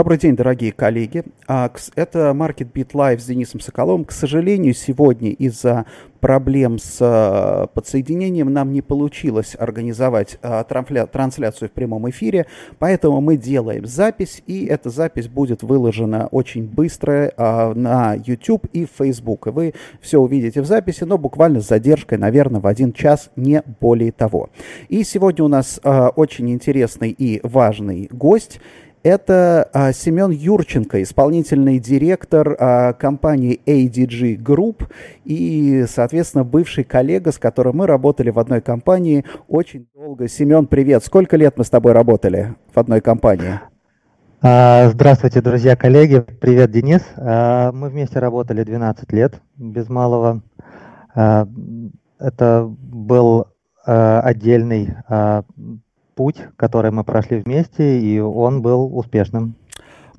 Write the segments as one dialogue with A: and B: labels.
A: Добрый день, дорогие коллеги. А, это Market Beat Live с Денисом Соколовым. К сожалению, сегодня из-за проблем с а, подсоединением нам не получилось организовать а, трансляцию в прямом эфире, поэтому мы делаем запись, и эта запись будет выложена очень быстро на YouTube и Facebook. И вы все увидите в записи, но буквально с задержкой, наверное, в один час, не более того. И сегодня у нас очень интересный и важный гость – это а, Семен Юрченко, исполнительный директор а, компании ADG Group и, соответственно, бывший коллега, с которым мы работали в одной компании очень долго. Семен, привет. Сколько лет мы с тобой работали в одной компании?
B: А, здравствуйте, друзья, коллеги. Привет, Денис. А, мы вместе работали 12 лет, без малого. А, это был отдельный путь, который мы прошли вместе, и он был успешным.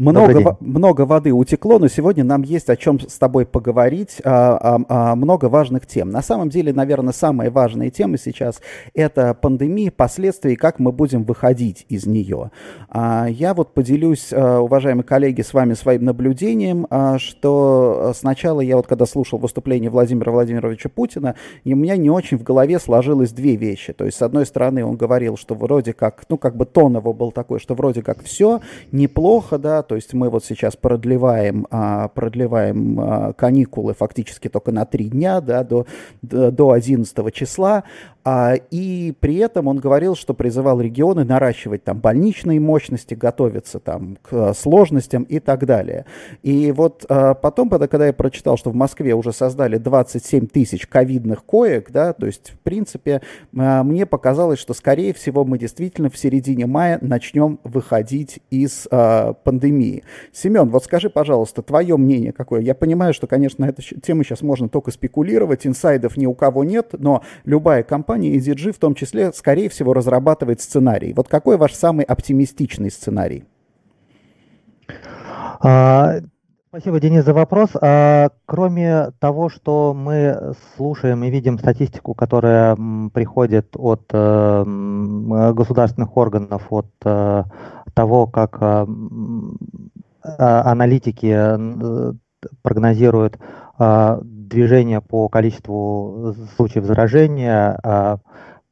A: Много, много воды утекло, но сегодня нам есть о чем с тобой поговорить, а, а, а, много важных тем. На самом деле, наверное, самая важная тема сейчас – это пандемия, последствия, как мы будем выходить из нее. А, я вот поделюсь, а, уважаемые коллеги, с вами своим наблюдением, а, что сначала я вот когда слушал выступление Владимира Владимировича Путина, и у меня не очень в голове сложилось две вещи. То есть, с одной стороны, он говорил, что вроде как, ну, как бы тон его был такой, что вроде как все неплохо, да, то есть мы вот сейчас продлеваем, а, продлеваем а, каникулы фактически только на три дня, да, до, до 11 числа, а, и при этом он говорил, что призывал регионы наращивать там больничные мощности, готовиться там к сложностям и так далее. И вот потом, когда я прочитал, что в Москве уже создали 27 тысяч ковидных коек, да, то есть, в принципе, мне показалось, что, скорее всего, мы действительно в середине мая начнем выходить из а, пандемии. Семен, вот скажи, пожалуйста, твое мнение какое? Я понимаю, что, конечно, на эту тему сейчас можно только спекулировать, инсайдов ни у кого нет, но любая компания EasyG в том числе, скорее всего, разрабатывает сценарий. Вот какой ваш самый оптимистичный сценарий?
B: А, спасибо, Денис, за вопрос. А, кроме того, что мы слушаем и видим статистику, которая приходит от а, государственных органов, от а, того, как а, аналитики прогнозируют движение по количеству случаев заражения, а,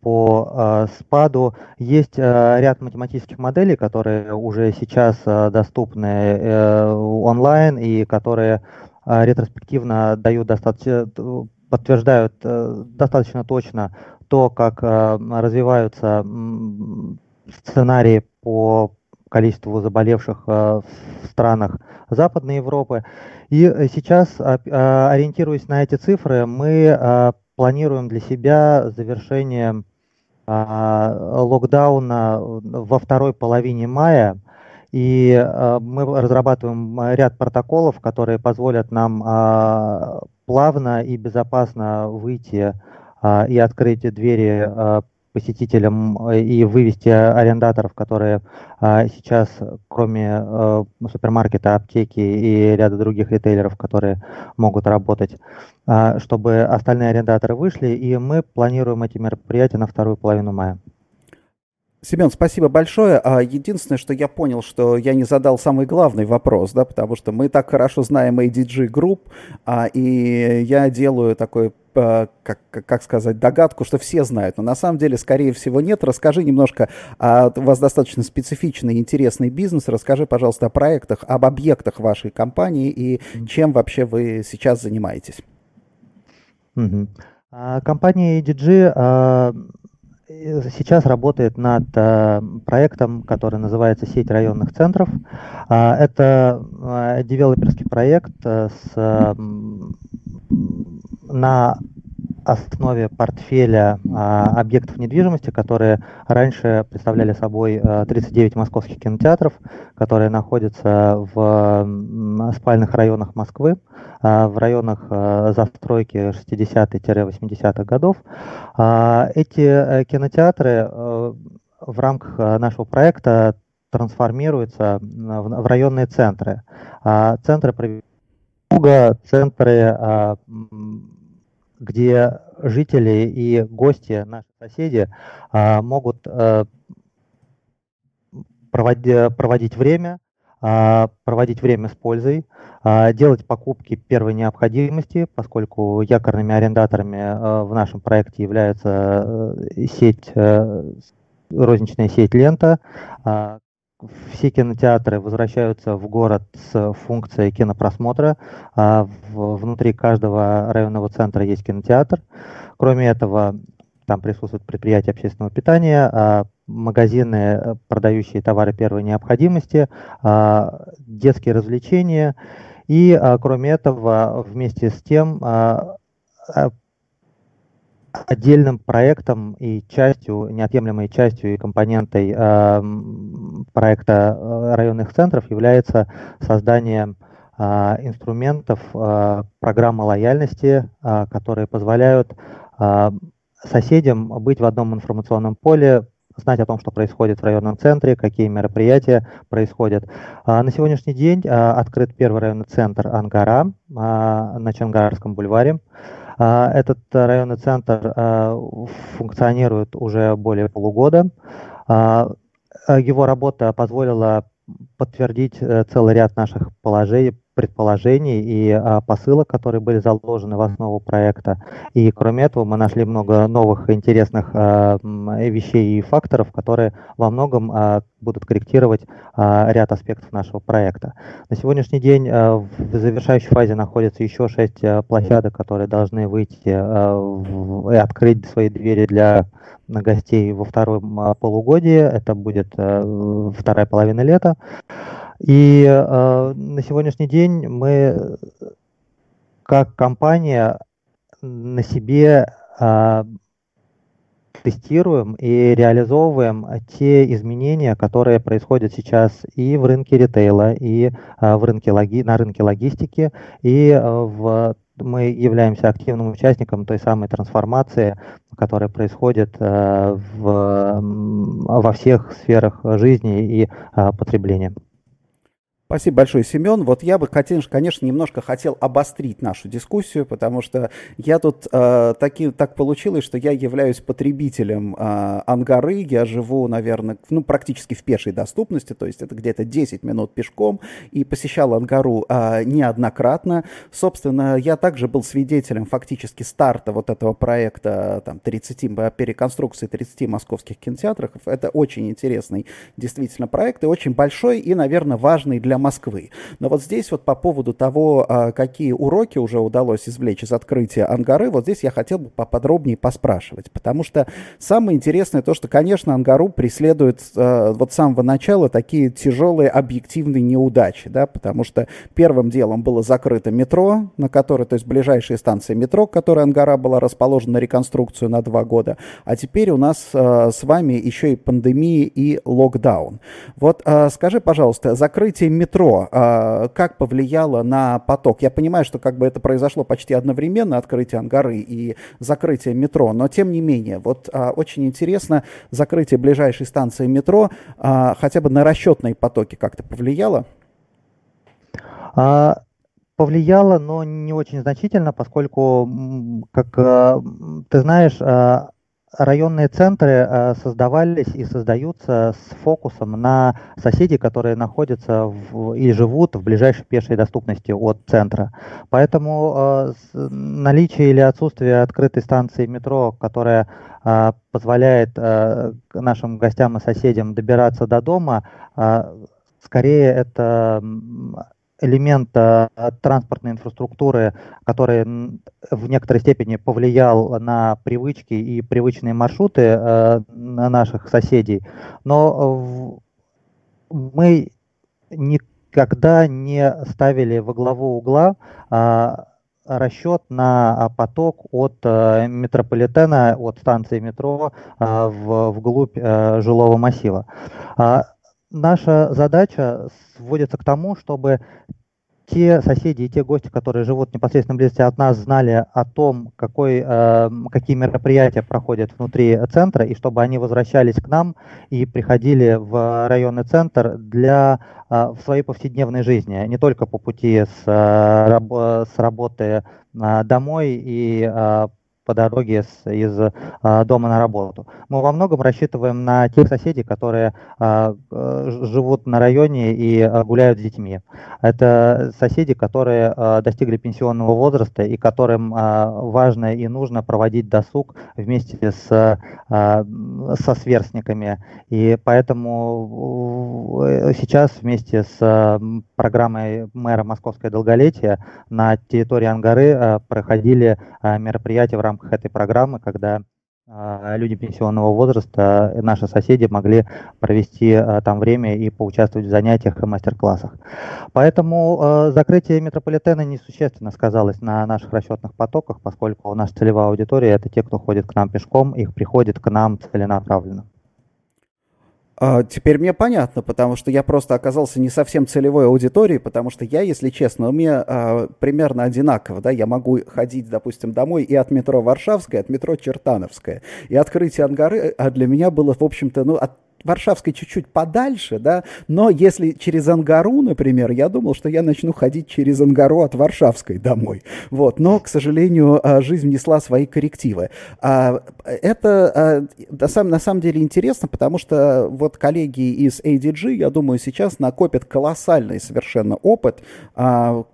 B: по а, спаду. Есть а, ряд математических моделей, которые уже сейчас доступны э, онлайн и которые ретроспективно дают достаточно, подтверждают э, достаточно точно то, как развиваются сценарии по количеству заболевших в странах Западной Европы. И э, сейчас, а, а, ориентируясь на эти цифры, мы а, планируем для себя завершение локдауна во второй половине мая. И мы разрабатываем ряд протоколов, которые позволят нам плавно и безопасно выйти и открыть двери посетителям э, и вывести арендаторов, которые а, сейчас, кроме а, супермаркета, аптеки и ряда других ритейлеров, которые могут работать, а, чтобы остальные арендаторы вышли, и мы планируем эти мероприятия на вторую половину мая.
A: Семен, спасибо большое. Единственное, что я понял, что я не задал самый главный вопрос, да, потому что мы так хорошо знаем ADG Group, и я делаю такой как, как сказать, догадку, что все знают, но на самом деле, скорее всего, нет. Расскажи немножко, а, у вас достаточно специфичный, интересный бизнес. Расскажи, пожалуйста, о проектах, об объектах вашей компании и чем вообще вы сейчас занимаетесь.
B: Угу. А, компания EDG а, сейчас работает над а, проектом, который называется «Сеть районных центров». А, это а, девелоперский проект с, на основе портфеля а, объектов недвижимости, которые раньше представляли собой а, 39 московских кинотеатров, которые находятся в спальных районах Москвы, а, в районах а, застройки 60-80-х годов. А, эти а, кинотеатры в рамках нашего проекта трансформируются в, районные центры. Центры центры где жители и гости, наши соседи, а, могут а, проводить, время, проводить время с пользой, делать покупки первой необходимости, поскольку якорными арендаторами в нашем проекте является сеть, розничная сеть «Лента», все кинотеатры возвращаются в город с функцией кинопросмотра. Внутри каждого районного центра есть кинотеатр. Кроме этого, там присутствуют предприятия общественного питания, а магазины, э, продающие товары первой необходимости, а, детские развлечения. И, а, кроме этого, вместе с тем, отдельным проектом и частью, неотъемлемой частью и компонентой проекта э, районных центров является создание инструментов программы лояльности, которые позволяют соседям быть в одном информационном поле, знать о том, что происходит в районном центре, какие мероприятия происходят. А, на сегодняшний день а, открыт первый районный центр Ангара а, на Чангарском бульваре. Этот районный центр функционирует уже более полугода. Его работа позволила подтвердить э, целый ряд наших положений, предположений и а, посылок, которые были заложены в основу проекта. И кроме этого мы нашли много новых интересных а, вещей и факторов, которые во многом а, будут корректировать а, ряд аспектов нашего проекта. На сегодняшний день а, в завершающей фазе находится еще шесть а, площадок, которые должны выйти а, в, и открыть свои двери для гостей во втором а, полугодии. Это будет а, вторая половина лета. И э, на сегодняшний день мы как компания на себе э, тестируем и реализовываем те изменения, которые происходят сейчас и в рынке ритейла, и э, в рынке логи, на рынке логистики, и э, в мы являемся активным участником той самой трансформации, которая происходит в, во всех сферах жизни и потребления.
A: Спасибо большое, Семен. Вот я бы, конечно, немножко хотел обострить нашу дискуссию, потому что я тут э, таки, так получилось, что я являюсь потребителем э, Ангары. Я живу, наверное, ну, практически в пешей доступности, то есть это где-то 10 минут пешком, и посещал Ангару э, неоднократно. Собственно, я также был свидетелем фактически старта вот этого проекта там, 30, по реконструкции 30 московских кинотеатров. Это очень интересный действительно проект и очень большой и, наверное, важный для Москвы. Но вот здесь вот по поводу того, а, какие уроки уже удалось извлечь из открытия Ангары, вот здесь я хотел бы поподробнее поспрашивать, потому что самое интересное то, что, конечно, Ангару преследует а, вот с самого начала такие тяжелые объективные неудачи, да, потому что первым делом было закрыто метро, на которой, то есть ближайшая станция метро, которая Ангара была расположена на реконструкцию на два года, а теперь у нас э, с вами еще и пандемия и локдаун. Вот скажи, пожалуйста, закрытие метро метро а, как повлияло на поток? Я понимаю, что как бы это произошло почти одновременно, открытие Ангары и закрытие метро, но тем не менее, вот а, очень интересно, закрытие ближайшей станции метро а, хотя бы на расчетные потоки как-то повлияло?
B: А, повлияло, но не очень значительно, поскольку, как ты знаешь, районные центры э, создавались и создаются с фокусом на соседей, которые находятся в, и живут в ближайшей пешей доступности от центра. Поэтому э, наличие или отсутствие открытой станции метро, которая э, позволяет нашим гостям и соседям добираться до дома, скорее это элемент транспортной инфраструктуры, который в некоторой степени повлиял на привычки и привычные маршруты э, наших соседей, но мы никогда не ставили во главу угла э, расчет на поток от э, метрополитена, от станции метро э, в, вглубь э, жилого массива. Наша задача сводится к тому, чтобы те соседи и те гости, которые живут непосредственно близости от нас, знали о том, какой, э, какие мероприятия проходят внутри центра, и чтобы они возвращались к нам и приходили в районный центр для э, в своей повседневной жизни, не только по пути с, э, раб, с работы э, домой и э, по дороге с, из дома на работу. Мы во многом рассчитываем на тех соседей, которые живут на районе и гуляют с детьми. Это соседи, которые достигли пенсионного возраста и которым важно и нужно проводить досуг вместе с, со сверстниками. И поэтому сейчас вместе с программой мэра Московское долголетие на территории Ангары э, проходили э, мероприятия в рамках этой программы, когда э, люди пенсионного возраста, наши соседи могли провести там время и поучаствовать в занятиях и мастер-классах. Поэтому закрытие метрополитена несущественно сказалось на наших расчетных потоках, поскольку наша целевая аудитория это те, кто ходит к нам пешком, их приходит к нам целенаправленно.
A: А, теперь мне понятно, потому что я просто оказался не совсем целевой аудиторией, потому что я, если честно, у меня а, примерно одинаково, да, я могу ходить, допустим, домой и от метро Варшавская, от метро Чертановская, и открытие Ангары а для меня было, в общем-то, ну, от Варшавской чуть-чуть подальше, да, но если через Ангару, например, я думал, что я начну ходить через Ангару от Варшавской домой, вот, но, к сожалению, а, жизнь несла свои коррективы. А, это а, на самом деле интересно, потому что вот коллеги из ADG, я думаю, сейчас накопят колоссальный совершенно опыт,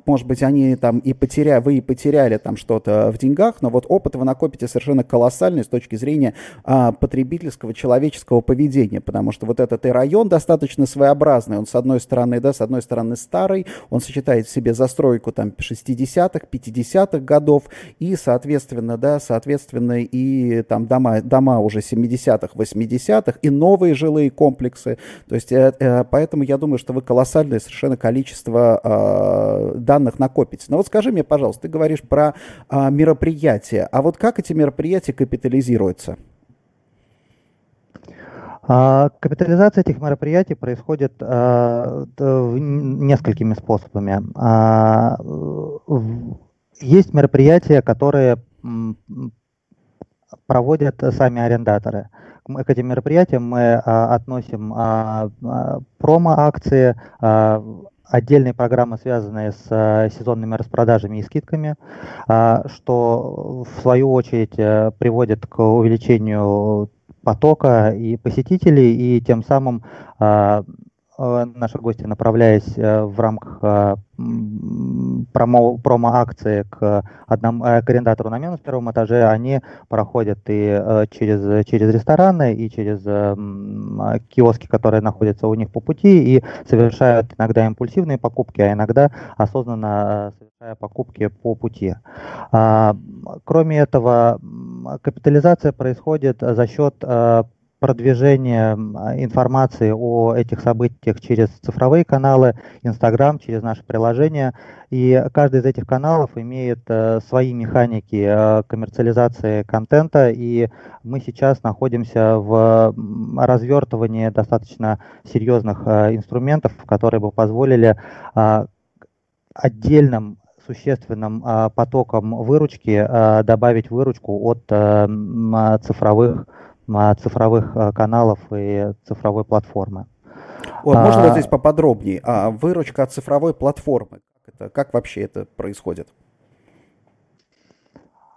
A: может быть, они там и потеряли, вы и потеряли там что-то в деньгах, но вот опыт вы накопите совершенно колоссальный с точки зрения потребительского человеческого поведения, потому что вот этот и район достаточно своеобразный. Он с одной стороны, да, с одной стороны старый, он сочетает в себе застройку там 60-х, 50-х годов и, соответственно, да, соответственно, и там дома, дома уже 70-х, 80-х и новые жилые комплексы. То есть, э, э, поэтому я думаю, что вы колоссальное совершенно количество э, данных накопите. Но вот скажи мне, пожалуйста, ты говоришь про э, мероприятия, а вот как эти мероприятия капитализируются?
B: А, капитализация этих мероприятий происходит а, несколькими способами. А, есть мероприятия, которые проводят сами арендаторы. К этим мероприятиям мы относим промо-акции, отдельные программы, связанные с сезонными распродажами и скидками, что в свою очередь э, приводит к увеличению потока и посетителей, и тем самым а, а, наши гости, направляясь э, в рамках а, промо, промо-акции к, одному, э, к арендатору на минус первом этаже, они проходят и э, через, через рестораны, и через киоски, которые находятся у них по пути, и совершают иногда импульсивные покупки, а иногда осознанно совершая покупки по пути. Кроме этого, капитализация происходит за счет э, продвижения информации о этих событиях через цифровые каналы, Инстаграм, через наше приложение. И каждый из этих каналов имеет э, свои механики э, коммерциализации контента, и мы сейчас находимся в развертывании достаточно серьезных инструментов, которые бы позволили отдельным существенным а, потоком выручки а, добавить выручку от а, цифровых, цифровых каналов и цифровой платформы.
A: Вот, можно вот здесь поподробнее? А, выручка от цифровой платформы, как, это, как вообще это происходит?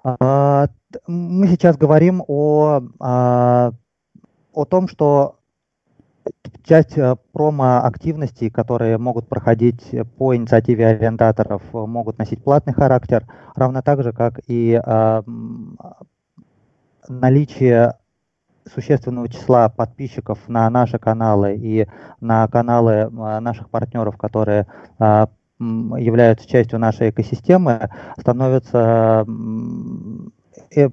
B: Мы сейчас говорим о, о том, что часть э, промо-активностей, которые могут проходить по инициативе арендаторов, э, могут носить платный характер, равно так же, как и э, наличие существенного числа подписчиков на наши каналы и на каналы наших партнеров, которые являются частью нашей экосистемы, становится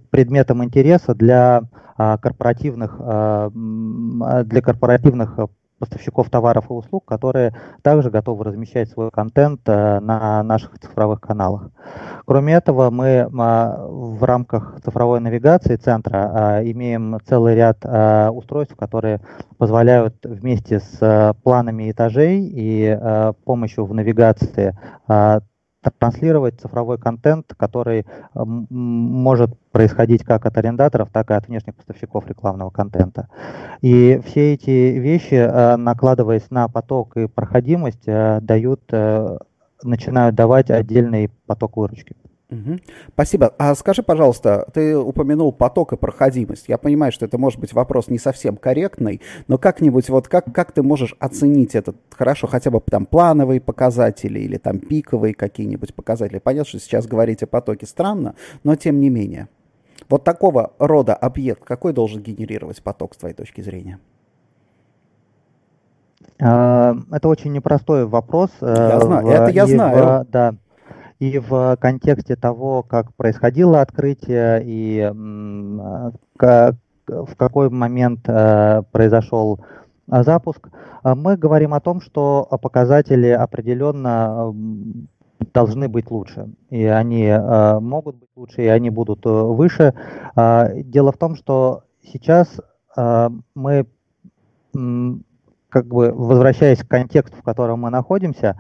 B: предметом интереса для а, корпоративных, а, а, для корпоративных поставщиков товаров и услуг, которые также готовы размещать свой контент на наших цифровых каналах. Кроме этого, мы в рамках цифровой навигации центра имеем целый ряд устройств, которые позволяют вместе с планами этажей и помощью в навигации транслировать цифровой контент, который э, может происходить как от арендаторов, так и от внешних поставщиков рекламного контента. И все эти вещи, э, накладываясь на поток и проходимость, э, дают, начинают давать отдельный поток выручки.
A: Угу. Спасибо. А скажи, пожалуйста, ты упомянул поток и проходимость. Я понимаю, что это может быть вопрос не совсем корректный, но как-нибудь вот как, как ты можешь оценить этот, хорошо, хотя бы там плановые показатели или там пиковые какие-нибудь показатели? Понятно, что сейчас говорить о потоке странно, но тем не менее. Вот такого рода объект, какой должен генерировать поток с твоей точки зрения?
B: А, это очень непростой вопрос.
A: Я знаю, это я знаю.
B: В, да, и в контексте того, как происходило открытие и как, в какой момент э, произошел э, запуск, э, мы говорим о том, что показатели определенно должны быть лучше. И они могут быть лучше, и они будут выше. Дело в том, что сейчас мы как бы возвращаясь к контексту, в котором мы находимся,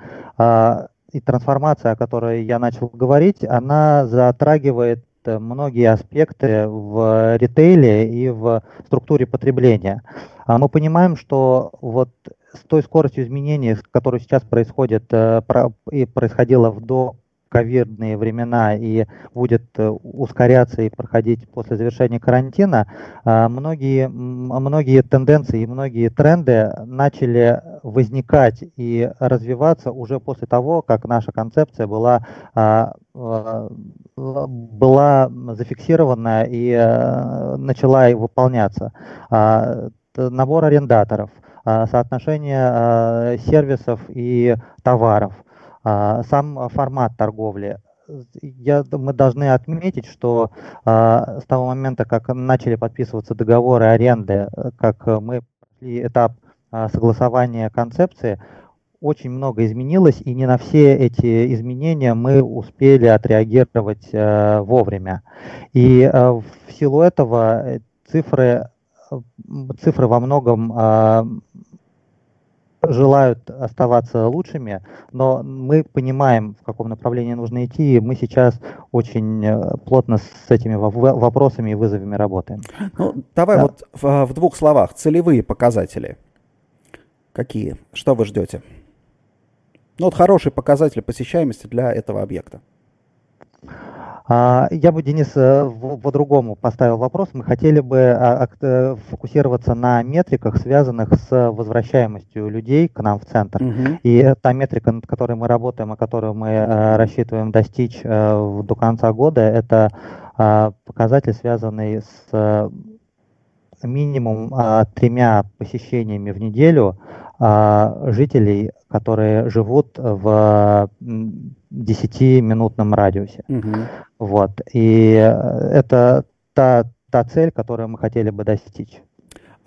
B: и трансформация, о которой я начал говорить, она затрагивает э, многие аспекты в ритейле и в структуре потребления. А мы понимаем, что вот с той скоростью изменений, которая сейчас происходит э, и происходила в до ковидные времена и будет э, ускоряться и проходить после завершения карантина, а, многие, многие тенденции и многие тренды начали возникать и развиваться уже после того, как наша концепция была, а, а, была зафиксирована и э, начала выполняться. Набор арендаторов, соотношение сервисов и товаров – а, сам формат торговли. Я, мы должны отметить, что а, с того момента, как начали подписываться договоры аренды, как мы прошли этап а, согласования концепции, очень много изменилось, и не на все эти изменения мы успели отреагировать э, вовремя. И э, в силу этого цифры, цифры во многом желают оставаться лучшими, но мы понимаем, в каком направлении нужно идти, и мы сейчас очень э, плотно с этими вопросами и вызовами работаем.
A: Ну, давай да. вот в, в двух словах, целевые показатели. Какие? Что вы ждете? Ну, вот хороший показатель посещаемости для этого объекта.
B: А, я бы, Денис, э, по-другому поставил вопрос. Мы хотели бы а, э, фокусироваться на метриках, связанных с возвращаемостью людей к нам в центр. Угу. И та метрика, над которой мы работаем, о которой мы э, рассчитываем достичь до конца года, это а, показатель, связанный с минимум тремя посещениями в неделю жителей, которые живут в 10-минутном радиусе. Угу. Вот. И это та, та цель, которую мы хотели бы достичь.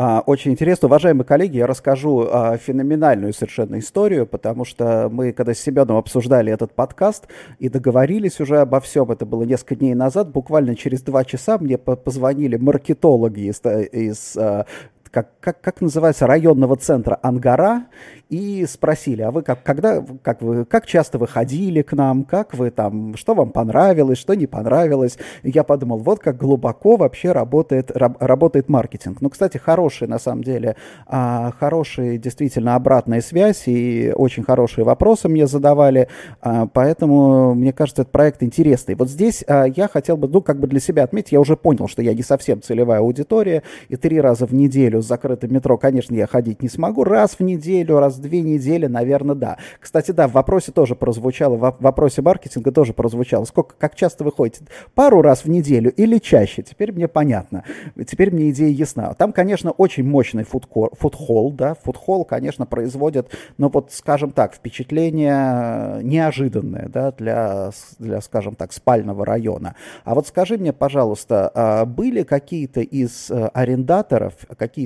A: А, очень интересно. Уважаемые коллеги, я расскажу а, феноменальную совершенно историю, потому что мы, когда с Семеном обсуждали этот подкаст и договорились уже обо всем, это было несколько дней назад, буквально через два часа мне позвонили маркетологи из, из а, как, как, как называется, районного центра Ангара, и спросили, а вы как, когда, как, вы, как часто вы ходили к нам, как вы там, что вам понравилось, что не понравилось. Я подумал, вот как глубоко вообще работает, раб, работает маркетинг. Ну, кстати, хороший на самом деле, а, хорошая действительно обратная связь и очень хорошие вопросы мне задавали, а, поэтому мне кажется, этот проект интересный. Вот здесь а, я хотел бы, ну, как бы для себя отметить, я уже понял, что я не совсем целевая аудитория, и три раза в неделю с закрытым метро, конечно, я ходить не смогу, раз в неделю, раз две недели, наверное, да. Кстати, да, в вопросе тоже прозвучало, в вопросе маркетинга тоже прозвучало. Сколько, как часто вы ходите? Пару раз в неделю или чаще? Теперь мне понятно. Теперь мне идея ясна. Там, конечно, очень мощный фудхолл, да, фудхолл, конечно, производит, но вот, скажем так, впечатление неожиданное, да, для, для, скажем так, спального района. А вот скажи мне, пожалуйста, а были какие-то из э, арендаторов,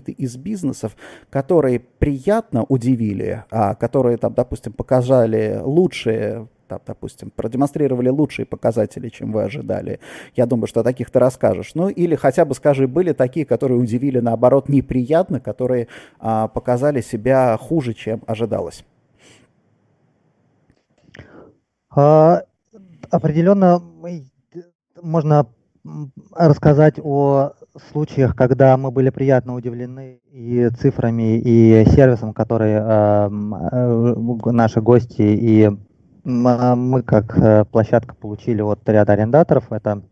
A: какие-то из бизнесов, которые приятно удивили а, которые там, допустим, показали лучшие там, допустим, продемонстрировали лучшие показатели, чем вы ожидали. Я думаю, что о таких ты расскажешь. Ну, или хотя бы скажи, были такие, которые удивили, наоборот, неприятно, которые а, показали себя хуже, чем ожидалось?
B: А, определенно можно рассказать о случаях, когда мы были приятно удивлены и цифрами, и сервисом, которые э, э, наши гости и Мы как площадка получили от ряда арендаторов. Это,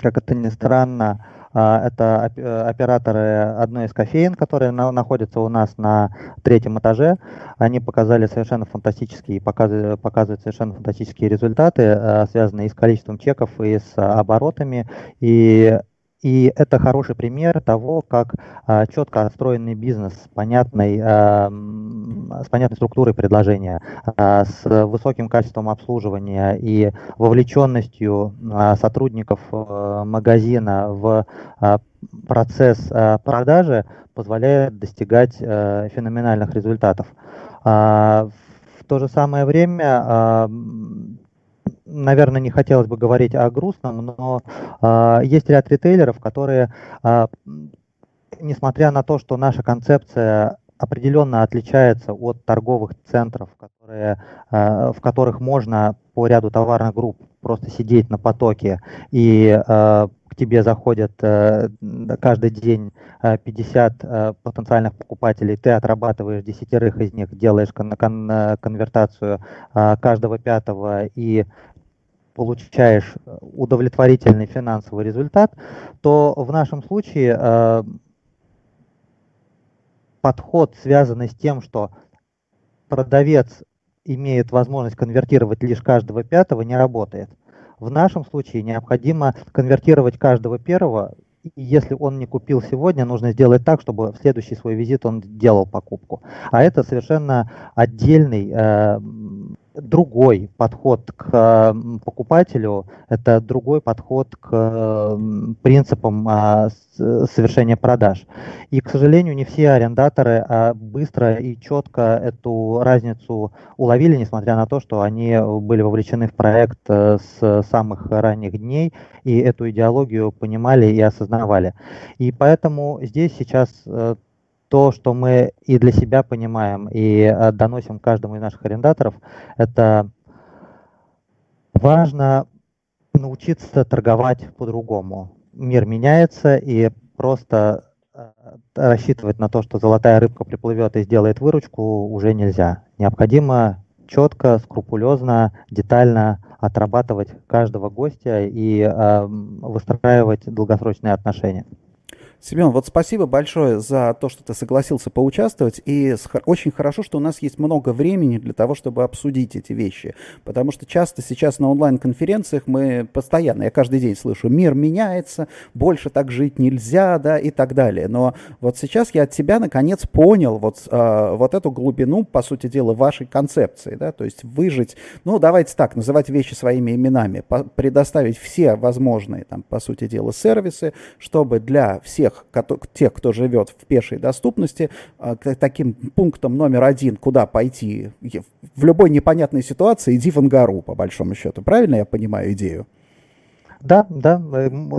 B: как это ни странно, а, это э, операторы одной из кофеин, которые находятся у нас на третьем этаже. Они показали совершенно фантастические, показывают, показывают совершенно фантастические результаты, э, связанные и с количеством чеков, и с оборотами. И и это хороший пример того, как а, четко отстроенный бизнес с понятной, а, с понятной структурой предложения, а, с высоким качеством обслуживания и вовлеченностью а, сотрудников а, магазина в а, процесс а, продажи позволяет достигать а, феноменальных результатов. А, в то же самое время наверное, не хотелось бы говорить о грустном, но э, есть ряд ритейлеров, которые, э, несмотря на то, что наша концепция определенно отличается от торговых центров, которые, э, в которых можно по ряду товарных групп просто сидеть на потоке и э, к тебе заходят э, каждый день 50 э, потенциальных покупателей, ты отрабатываешь десятерых из них, делаешь кон- кон- конвертацию каждого пятого и получаешь э, удовлетворительный финансовый результат, то в нашем случае э, подход, связанный с тем, что продавец имеет возможность конвертировать лишь каждого пятого, не работает. В нашем случае необходимо конвертировать каждого первого, и если он не купил сегодня, нужно сделать так, чтобы в следующий свой визит он делал покупку. А это совершенно отдельный э, другой подход к покупателю, это другой подход к принципам а, совершения продаж. И, к сожалению, не все арендаторы а, быстро и четко эту разницу уловили, несмотря на то, что они были вовлечены в проект э, с самых ранних дней и эту идеологию понимали и осознавали. И поэтому здесь сейчас э, то, что мы и для себя понимаем, и э, доносим каждому из наших арендаторов, это важно научиться торговать по-другому. Мир меняется, и просто э, рассчитывать на то, что золотая рыбка приплывет и сделает выручку, уже нельзя. Необходимо четко, скрупулезно, детально отрабатывать каждого гостя и э, выстраивать долгосрочные отношения.
A: Семен, вот спасибо большое за то, что ты согласился поучаствовать. И очень хорошо, что у нас есть много времени для того, чтобы обсудить эти вещи. Потому что часто сейчас на онлайн-конференциях мы постоянно, я каждый день слышу, мир меняется, больше так жить нельзя, да, и так далее. Но вот сейчас я от тебя наконец понял вот, э, вот эту глубину, по сути дела, вашей концепции, да, то есть выжить, ну, давайте так, называть вещи своими именами, предоставить все возможные, там, по сути дела, сервисы, чтобы для всех тех, тех, кто живет в пешей доступности, а, к таким пунктом номер один, куда пойти в любой непонятной ситуации, иди в Ангару, по большому счету. Правильно я понимаю идею?
B: Да, да,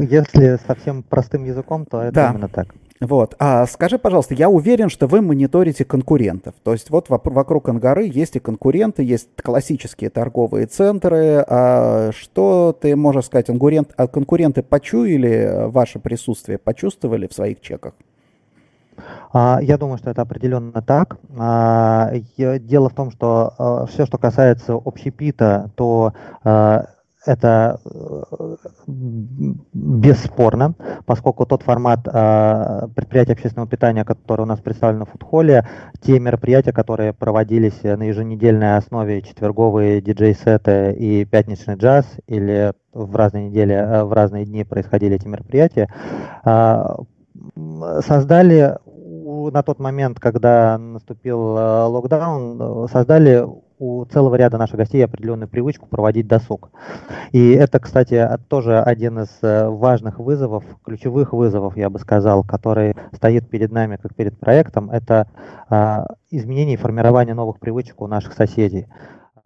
B: если совсем простым языком, то это да. именно так.
A: Вот. А скажи, пожалуйста, я уверен, что вы мониторите конкурентов. То есть вот вокруг Ангары есть и конкуренты, есть классические торговые центры. А что ты можешь сказать, конкурент, а конкуренты почуяли ваше присутствие, почувствовали в своих чеках?
B: А, я думаю, что это определенно так. А, дело в том, что все, что касается общепита, то это э, бесспорно, поскольку тот формат э, предприятия общественного питания, который у нас представлен в фудхолле, те мероприятия, которые проводились на еженедельной основе, четверговые диджей-сеты и пятничный джаз, или в разные недели, э, в разные дни происходили эти мероприятия, создали на тот момент, когда наступил локдаун, создали у целого ряда наших гостей определенную привычку проводить досуг. И это, кстати, тоже один из э, важных вызовов, ключевых вызовов, я бы сказал, который стоит перед нами, как перед проектом, это а, изменение и формирование новых привычек у наших соседей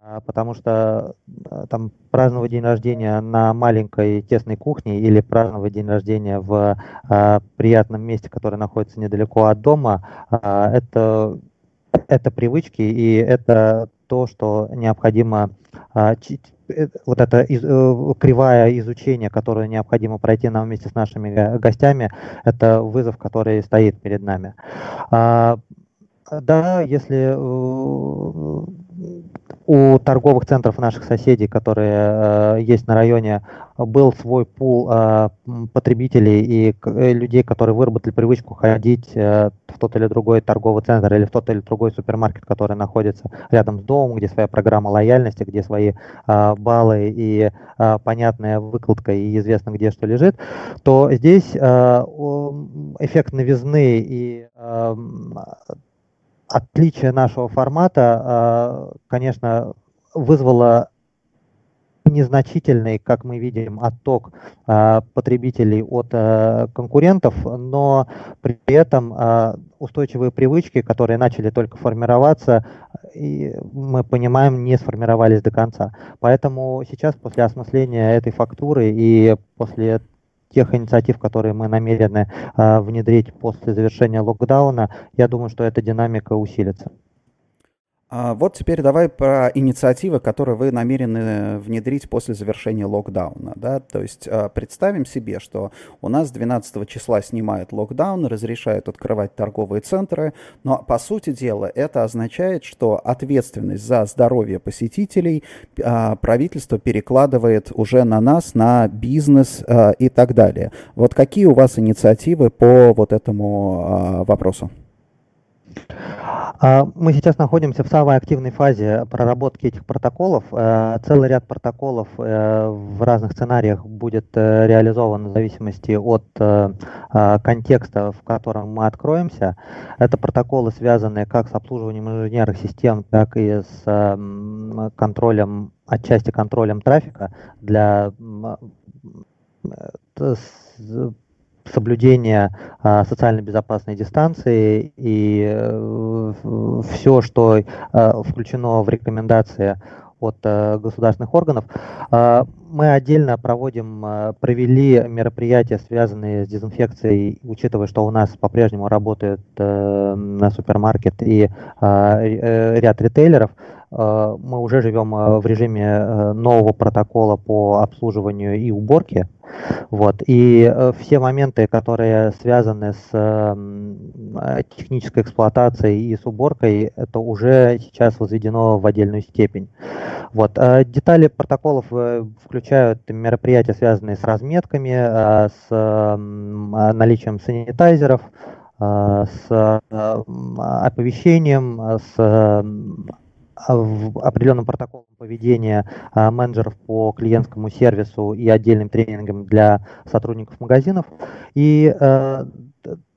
B: а, потому что а, там праздновать день рождения на маленькой тесной кухне или праздновать день рождения в а, приятном месте, которое находится недалеко от дома, а, это это привычки и это то, что необходимо а, э, вот это из, э, кривая изучения, которую необходимо пройти нам вместе с нашими гостями, это вызов, который стоит перед нами. А, да, если э, у торговых центров наших соседей, которые э, есть на районе, был свой пул э, потребителей и э, людей, которые выработали привычку ходить э, в тот или другой торговый центр или в тот или другой супермаркет, который находится рядом с домом, где своя программа лояльности, где свои э, баллы и э, понятная выкладка и известно, где что лежит, то здесь э, эффект новизны и э, отличие нашего формата, а, конечно, вызвало незначительный, как мы видим, отток а, потребителей от а, конкурентов, но при этом устойчивые привычки, которые начали только формироваться, и мы понимаем, не сформировались до конца. Поэтому сейчас после осмысления этой фактуры и после тех инициатив, которые мы намерены э, внедрить после завершения локдауна, я думаю, что эта динамика усилится.
A: А вот теперь давай про инициативы, которые вы намерены внедрить после завершения локдауна. Да? То есть а, представим себе, что у нас 12 числа снимают локдаун, разрешают открывать торговые центры, но по сути дела это означает, что ответственность за здоровье посетителей а, правительство перекладывает уже на нас, на бизнес и так далее. Вот какие у вас инициативы по вот этому вопросу?
B: А, мы сейчас находимся в самой активной фазе проработки этих протоколов. Э, целый ряд протоколов э, в разных сценариях будет э, реализован в зависимости от контекста, в котором мы откроемся. Это протоколы, связанные как с обслуживанием инженерных систем, так и с контролем, отчасти контролем трафика для соблюдения а, социально безопасной дистанции и э, все, что э, включено в рекомендации от э, государственных органов. Э, мы отдельно проводим, провели мероприятия, связанные с дезинфекцией, учитывая, что у нас по-прежнему работает э, супермаркет и э, ряд ритейлеров. Мы уже живем э, в режиме э, нового протокола по обслуживанию и уборке. Вот. И все моменты, которые связаны с технической эксплуатацией и с уборкой, это уже сейчас возведено в отдельную степень. Вот. Детали протоколов включают мероприятия, связанные с разметками, с наличием санитайзеров, с оповещением, с определенным протоколом поведения а, менеджеров по клиентскому сервису и отдельным тренингам для сотрудников магазинов. И а,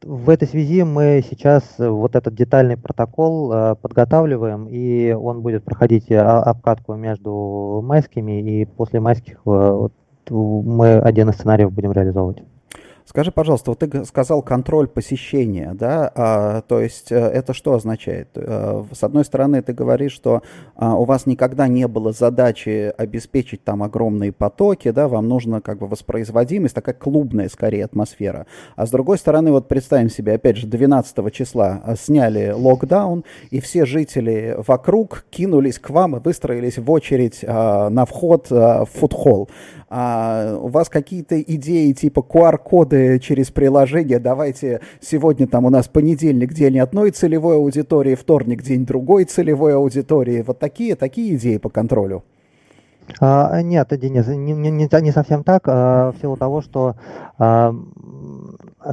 B: в этой связи мы сейчас вот этот детальный протокол подготавливаем, и он будет проходить обкатку между майскими, и после майских мы один из сценариев будем реализовывать.
A: Скажи, пожалуйста, вот ты сказал контроль посещения, да, а, то есть э, это что означает? Э, с одной стороны, ты говоришь, что а, у вас никогда не было задачи обеспечить там огромные потоки, да, вам нужно как бы воспроизводимость, такая клубная скорее атмосфера. А с другой стороны, вот представим себе, опять же, 12 числа э, сняли локдаун, и все жители вокруг кинулись к вам и выстроились в очередь а, на вход а, в фудхолл. А, у вас какие-то идеи типа QR-коды через приложение, давайте сегодня там у нас понедельник, день одной целевой аудитории, вторник, день другой целевой аудитории. Вот такие, такие идеи по контролю.
B: А, нет, Денис, не, не, не совсем так, а, в силу того, что а,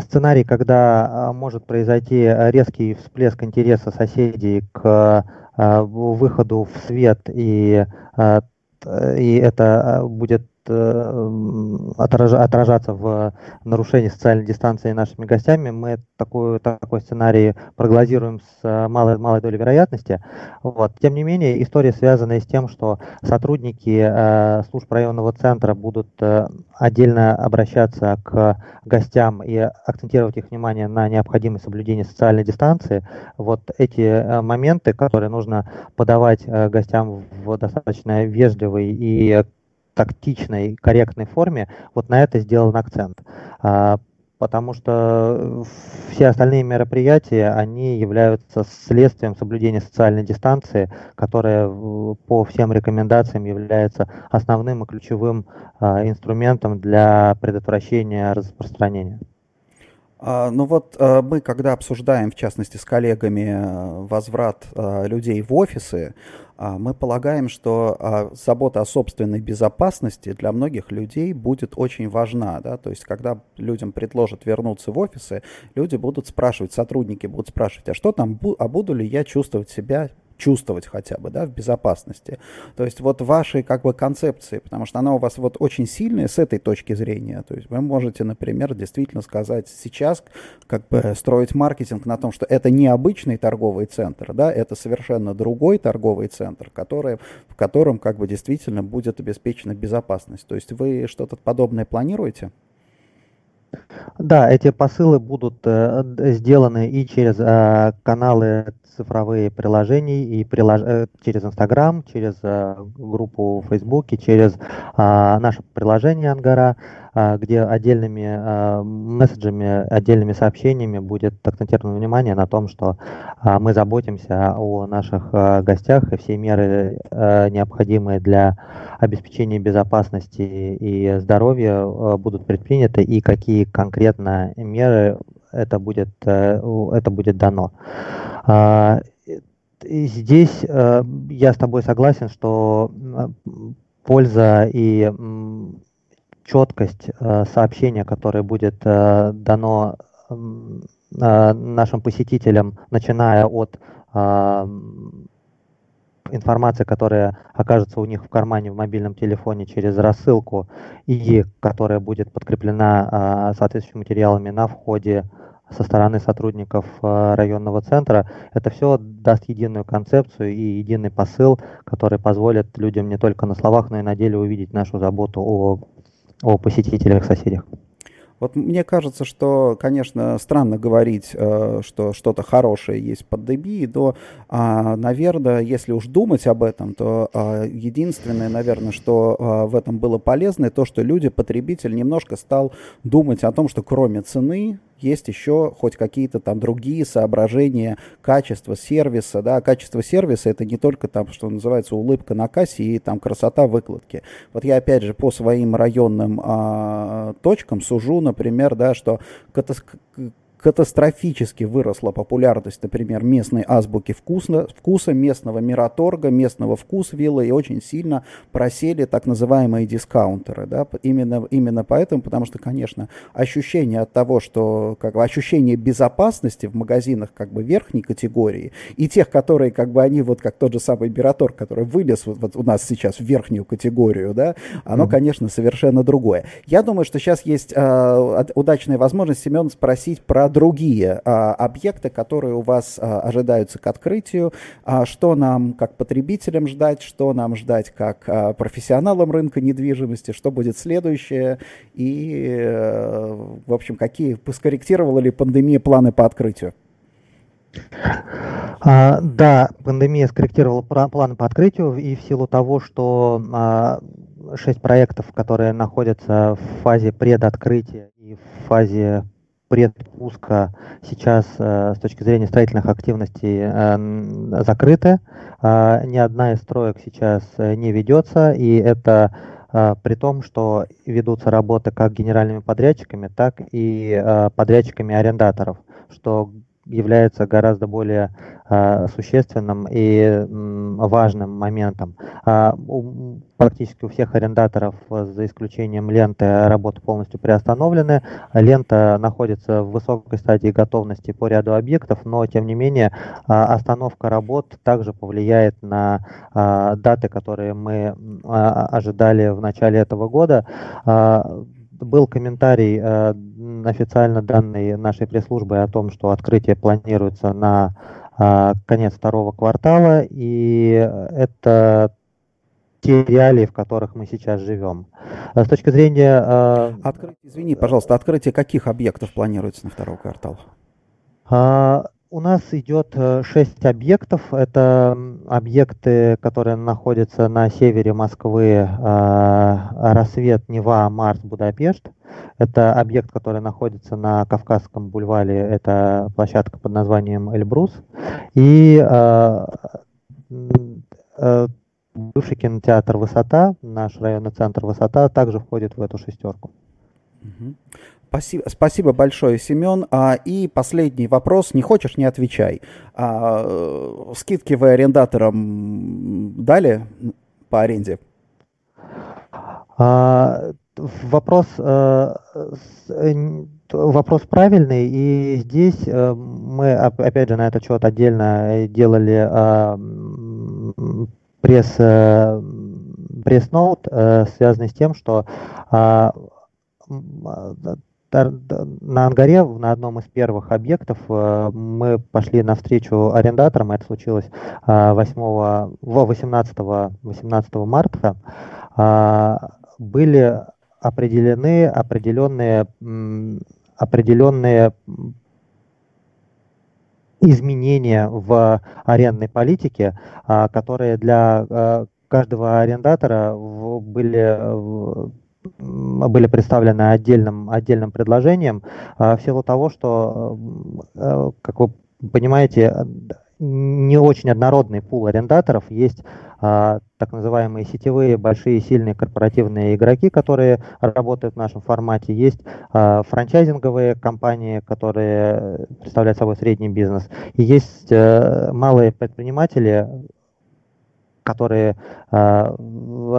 B: сценарий, когда а, может произойти резкий всплеск интереса соседей к а, выходу в свет и, а, и это а, будет отражаться в нарушении социальной дистанции нашими гостями, мы такой, такой сценарий прогнозируем с э, малой, малой долей вероятности. Вот. Тем не менее, история связана с тем, что сотрудники э, служб районного центра будут э, отдельно обращаться к гостям и акцентировать их внимание на необходимость соблюдения социальной дистанции. Вот эти э, моменты, которые нужно подавать э, гостям в достаточно вежливый и тактичной, корректной форме, вот на это сделан акцент. А, потому что все остальные мероприятия, они являются следствием соблюдения социальной дистанции, которая по всем рекомендациям является основным и ключевым а, инструментом для предотвращения распространения.
A: А, ну вот а, мы, когда обсуждаем, в частности, с коллегами а, возврат людей в офисы, мы полагаем, что забота о собственной безопасности для многих людей будет очень важна. Да? То есть, когда людям предложат вернуться в офисы, люди будут спрашивать, сотрудники будут спрашивать, а что там, а буду ли я чувствовать себя чувствовать хотя бы, да, в безопасности. То есть вот вашей как бы концепции, потому что она у вас вот очень сильная с этой точки зрения. То есть вы можете, например, действительно сказать сейчас, как бы строить маркетинг на том, что это не обычный торговый центр, да, это совершенно другой торговый центр, который, в котором как бы действительно будет обеспечена безопасность. То есть вы что-то подобное планируете?
B: Да, эти посылы будут э, сделаны и через э, каналы цифровые приложений и прилож... Э, через Инстаграм, через группу в Фейсбуке, через а, наше приложение Ангара, а, где отдельными а, месседжами, отдельными сообщениями будет акцентировано внимание на том, что мы заботимся о наших гостях и все меры, необходимые для обеспечения безопасности и здоровья, будут предприняты и какие конкретно меры это будет, это будет дано. А, здесь э, я с тобой согласен, что польза и четкость э, сообщения, которое будет э, дано нашим посетителям, начиная от информации, которая окажется у них в кармане в мобильном телефоне через рассылку и которая будет подкреплена соответствующими материалами на входе со стороны сотрудников э, районного центра, это все даст единую концепцию и единый посыл, который позволит людям не только на словах, но и на деле увидеть нашу заботу о, о посетителях, соседях.
A: Вот мне кажется, что, конечно, странно говорить, э, что что-то хорошее есть в пандемии, но, а, наверное, если уж думать об этом, то а, единственное, наверное, что а, в этом было полезно, то, что люди, потребитель немножко стал думать о том, что кроме цены есть еще хоть какие-то там другие соображения качества сервиса, да, качество сервиса это не только там, что называется, улыбка на кассе и там красота выкладки. Вот я опять же по своим районным а, точкам сужу, например, да, что катастроф катастрофически выросла популярность, например, местной азбуки вкуса, вкуса местного мираторга, местного вкусвилла, и очень сильно просели так называемые дискаунтеры. Да? Именно, именно поэтому, потому что, конечно, ощущение от того, что как бы, ощущение безопасности в магазинах как бы верхней категории и тех, которые как бы они вот как тот же самый мираторг, который вылез вот, вот у нас сейчас в верхнюю категорию, да, оно, mm-hmm. конечно, совершенно другое. Я думаю, что сейчас есть э, удачная возможность, Семен, спросить про другие а, объекты, которые у вас а, ожидаются к открытию, а, что нам как потребителям ждать, что нам ждать как а, профессионалам рынка недвижимости, что будет следующее и, а, в общем, какие скорректировала ли пандемия планы по открытию?
B: А, да, пандемия скорректировала планы по открытию и в силу того, что а, проектов, которые находятся в фазе предоткрытия и в фазе предпуска сейчас э, с точки зрения строительных активностей э, закрыты. Э, ни одна из строек сейчас не ведется, и это при том, что ведутся работы как генеральными подрядчиками, так и подрядчиками арендаторов, что является гораздо более э, существенным и э, важным моментом. Э, у, практически у всех арендаторов, за исключением ленты, работы полностью приостановлены. Лента находится в высокой стадии готовности по ряду объектов, но тем не менее э, остановка работ также повлияет на э, даты, которые мы э, ожидали в начале этого года. Э, был комментарий э, официально данный нашей пресс-службой о том, что открытие планируется на э, конец второго квартала, и это те реалии, в которых мы сейчас живем. С точки зрения... Э,
A: Открытие, извини, пожалуйста, открытие каких объектов планируется на второй квартал?
B: У нас идет э, шесть объектов. Это объекты, которые находятся на севере Москвы, э, Рассвет, Нева, Марс, Будапешт. Это объект, который находится на Кавказском бульваре. Это площадка под названием Эльбрус. И э, бывший кинотеатр «Высота», наш районный центр «Высота» также входит в эту шестерку.
A: Спасибо, спасибо большое, Семен. А, и последний вопрос. Не хочешь, не отвечай. А, скидки вы арендаторам дали по аренде?
B: А, вопрос, э, вопрос правильный, и здесь э, мы, опять же, на этот счет отдельно делали пресс, э, пресс-ноут, связанный с тем, что на Ангаре, на одном из первых объектов, э, мы пошли навстречу арендаторам, это случилось 8, 18, 18 марта, а, были определены определенные, определенные изменения в арендной политике, которые для э, каждого арендатора были были представлены отдельным, отдельным предложением а, в силу того, что, э, как вы понимаете, не очень однородный пул арендаторов. Есть а, так называемые сетевые, большие, сильные корпоративные игроки, которые работают в нашем формате. Есть а, франчайзинговые компании, которые представляют собой средний бизнес. И есть а, малые предприниматели, которые э,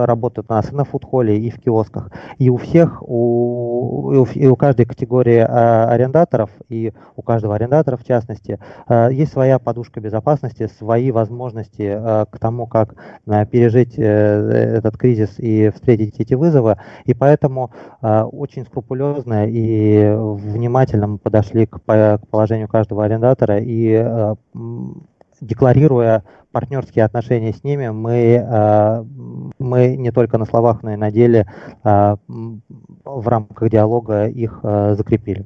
B: работают у нас и на фудхолле, и в киосках. И у всех, у, и у каждой категории э, арендаторов, и у каждого арендатора в частности, э, есть своя подушка безопасности, свои возможности э, к тому, как э, пережить э, этот кризис и встретить эти вызовы. И поэтому э, очень скрупулезно и внимательно мы подошли к, к положению каждого арендатора и э, декларируя партнерские отношения с ними, мы, э, мы не только на словах, но и на деле э, в рамках диалога их э, закрепили.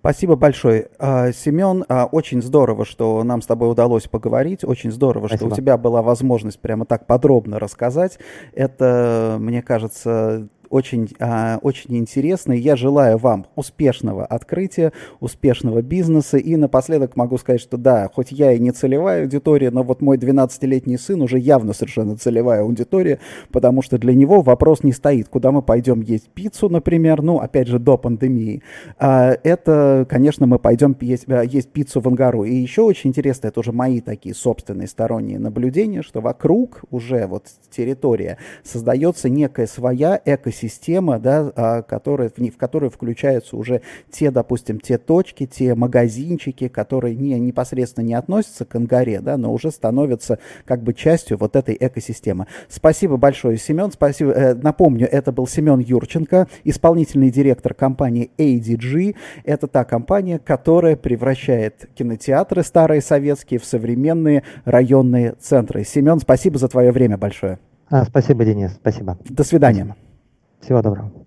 A: Спасибо большое. Семен, очень здорово, что нам с тобой удалось поговорить. Очень здорово, Спасибо. что у тебя была возможность прямо так подробно рассказать. Это, мне кажется, очень, а, очень интересно. Я желаю вам успешного открытия, успешного бизнеса. И напоследок могу сказать, что да, хоть я и не целевая аудитория, но вот мой 12-летний сын уже явно совершенно целевая аудитория, потому что для него вопрос не стоит, куда мы пойдем есть пиццу, например, ну, опять же, до пандемии. А, это, конечно, мы пойдем есть, а, есть пиццу в Ангару. И еще очень интересно, это уже мои такие собственные сторонние наблюдения, что вокруг уже вот территория создается некая своя экосистема, система, да, а, которая, в, которую включаются уже те, допустим, те точки, те магазинчики, которые не, непосредственно не относятся к ангаре, да, но уже становятся как бы частью вот этой экосистемы. Спасибо большое, Семен. Спасибо. Э, напомню, это был Семен Юрченко, исполнительный директор компании ADG. Это та компания, которая превращает кинотеатры старые советские в современные районные центры. Семен, спасибо за твое время большое.
B: А, спасибо, Денис. Спасибо.
A: До свидания.
B: Всего доброго.